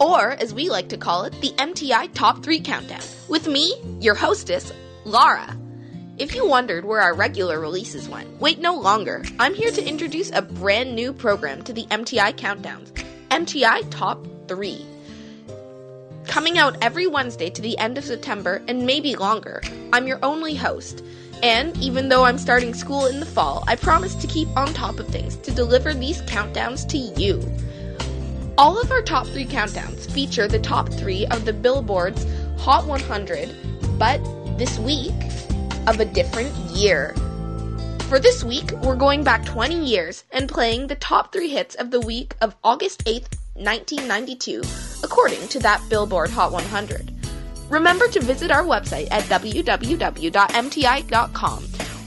or as we like to call it, the MTI Top 3 Countdown, with me, your hostess, Lara. If you wondered where our regular releases went, wait no longer. I'm here to introduce a brand new program to the MTI Countdowns MTI Top 3. Coming out every Wednesday to the end of September and maybe longer, I'm your only host. And even though I'm starting school in the fall, I promise to keep on top of things to deliver these countdowns to you. All of our top three countdowns feature the top three of the Billboard's Hot 100, but this week, of a different year. For this week, we're going back 20 years and playing the top three hits of the week of August 8th, 1992, according to that Billboard Hot 100. Remember to visit our website at www.mti.com,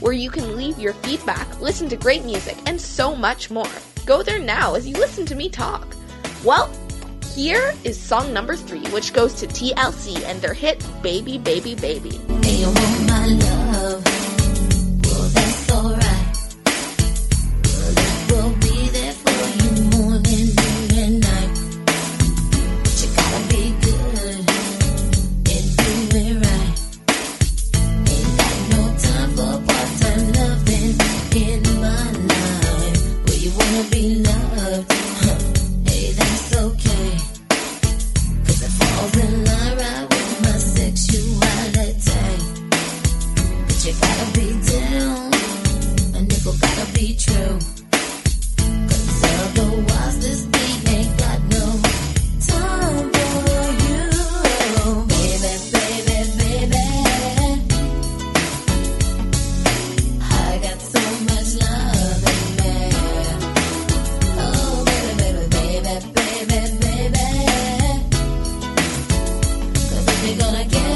where you can leave your feedback, listen to great music, and so much more. Go there now as you listen to me talk. Well, here is song number three, which goes to TLC and their hit Baby, Baby, Baby. Hey, You're gonna get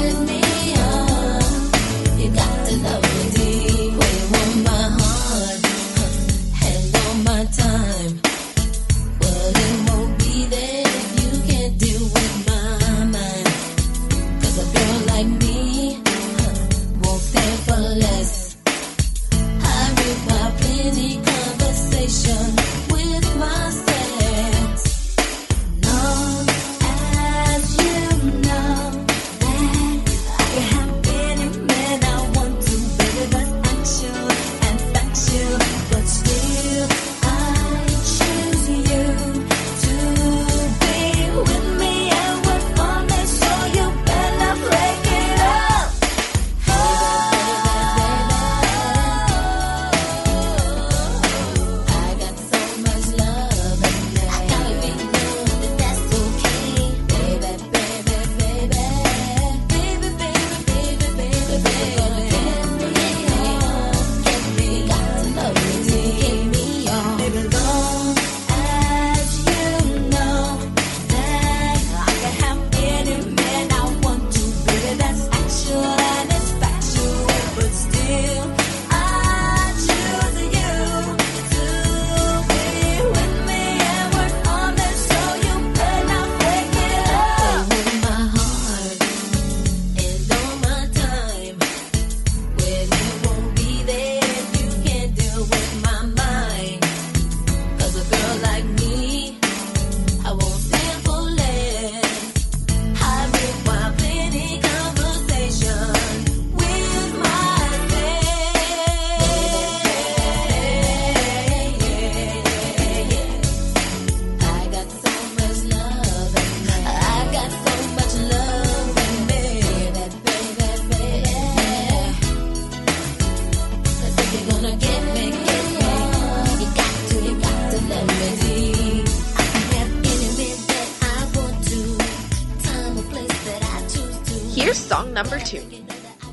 two.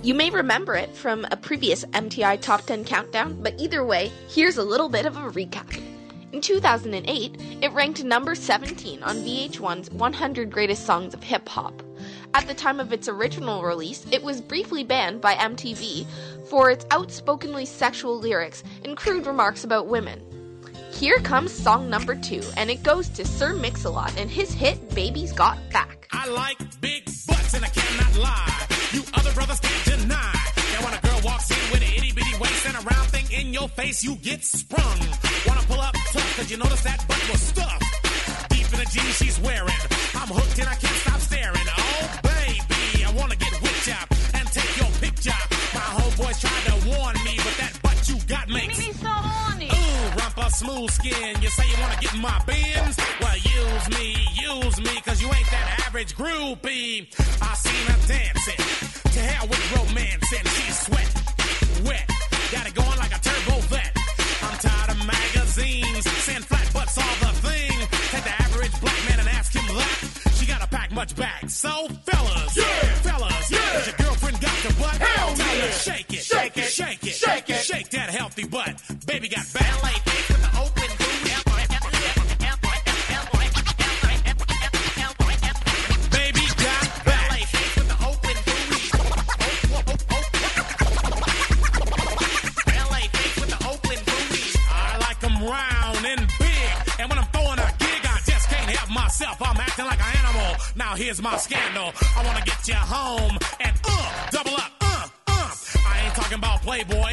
You may remember it from a previous MTI Top 10 countdown, but either way, here's a little bit of a recap. In 2008, It ranked number 17 on VH1's 100 Greatest Songs of Hip Hop. At the time of its original release, it was briefly banned by MTV for its outspokenly sexual lyrics and crude remarks about women. Here comes song number two, and it goes to Sir Mix-a-Lot and his hit Baby's Got Back. I like big butts and I cannot lie. You other brothers can't deny. That when a girl walks in with an itty bitty waist and a round thing in your face, you get sprung. Wanna pull up tough cause you notice that butt was stuffed. Deep in the jeans she's wearing. I'm hooked and I can't stop staring. Oh baby, I wanna get whipped up and take your picture. My homeboys tried to warn me, smooth skin. You say you wanna get in my Benz? Well, use me, use me, cause you ain't that average groupie. I seen her dancing. To hell with romance, and she's sweat, wet. Got it going like a turbo 'Vette. I'm tired of magazines, saying flat butts all the thing. Take the average black man and ask him that. She gotta pack much back. So, fellas, yeah. fellas, yeah. has your girlfriend got the butt? Hell Tell her shake it, shake it, shake it, shake it, shake that healthy butt. Baby got back. Here's my scandal. I wanna get you home and uh, double up, uh, uh. I ain't talking about Playboy,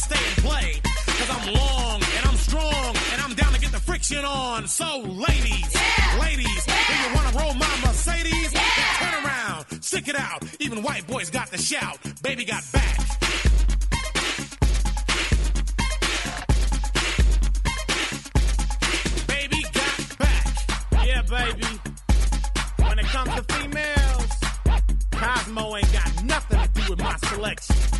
stay and play, cause I'm long and I'm strong and I'm down to get the friction on. So, ladies, ladies, do you wanna roll my Mercedes? Then turn around, stick it out. Even white boys got the shout. Baby got back. Baby got back. Yeah, baby. When it comes to females, Cosmo ain't got nothing to do with my selection.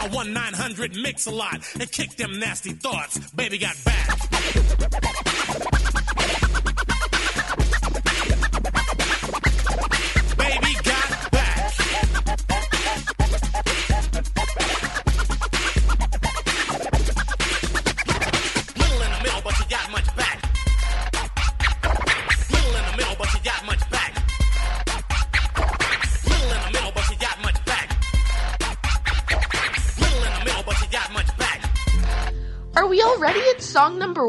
dial 1 900 Mix a lot and kick them nasty thoughts. Baby got back.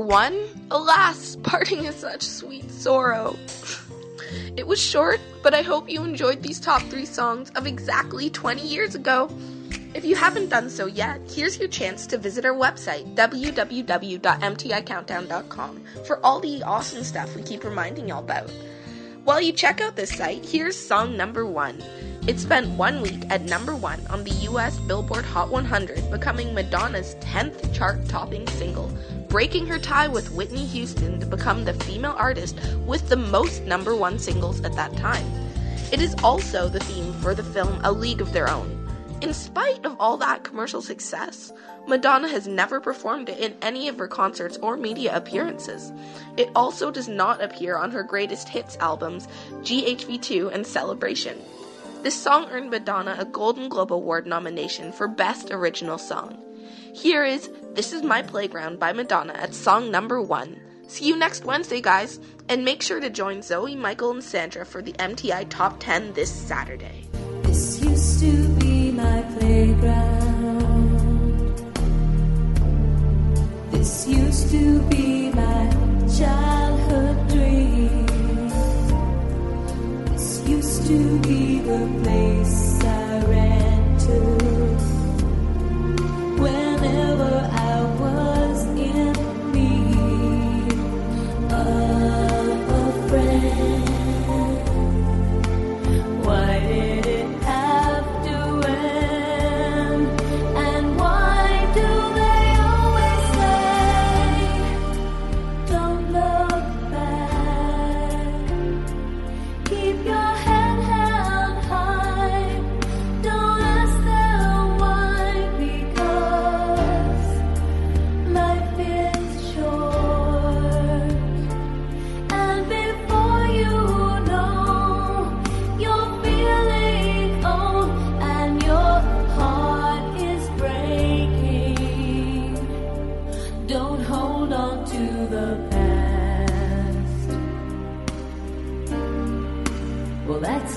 One? Alas, parting is such sweet sorrow. It was short, but I hope you enjoyed these top three songs of exactly 20 years ago. If you haven't done so yet, here's your chance to visit our website, www.mticountdown.com, for all the awesome stuff we keep reminding y'all about. While you check out this site, here's song number one. It spent one week at number one on the US Billboard Hot 100, becoming Madonna's 10th chart topping single, breaking her tie with Whitney Houston to become the female artist with the most number one singles at that time. It is also the theme for the film A League of Their Own. In spite of all that commercial success, Madonna has never performed it in any of her concerts or media appearances. It also does not appear on her greatest hits albums, GHV2 and Celebration. This song earned Madonna a Golden Globe Award nomination for Best Original Song. Here is This Is My Playground by Madonna at song number one. See you next Wednesday, guys, and make sure to join Zoe, Michael, and Sandra for the MTI Top 10 this Saturday. This used to be my playground. This used to be my childhood dream. This used to be the place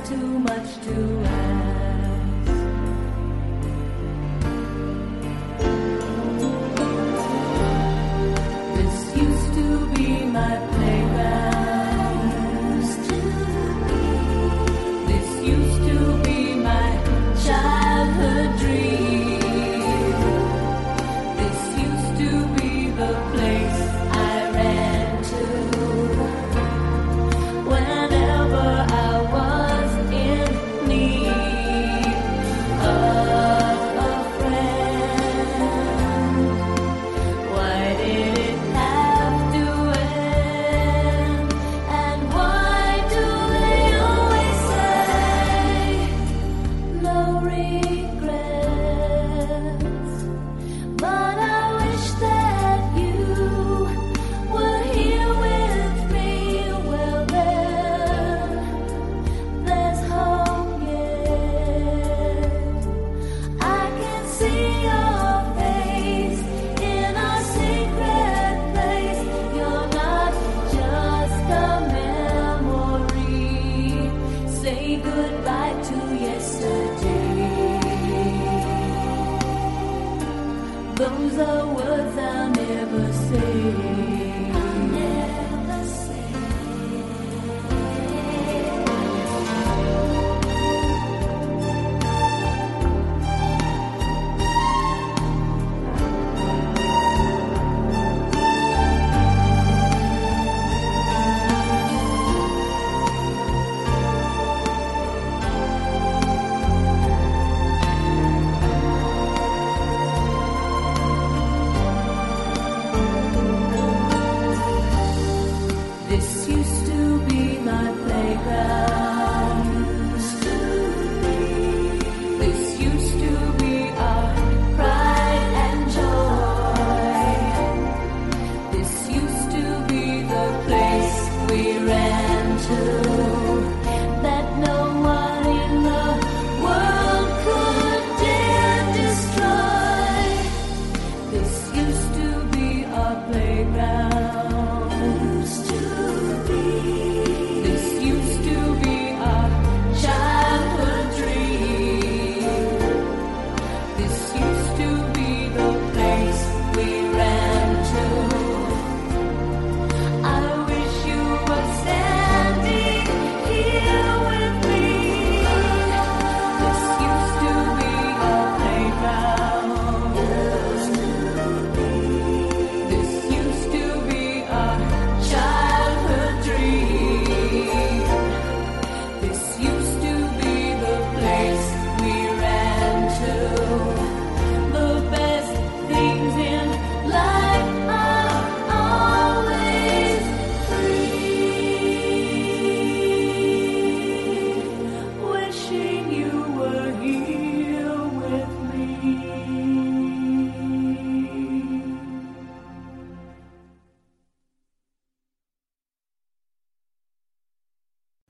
too much to ask. This used to be my playground. This used to be my childhood dream. This used to be the place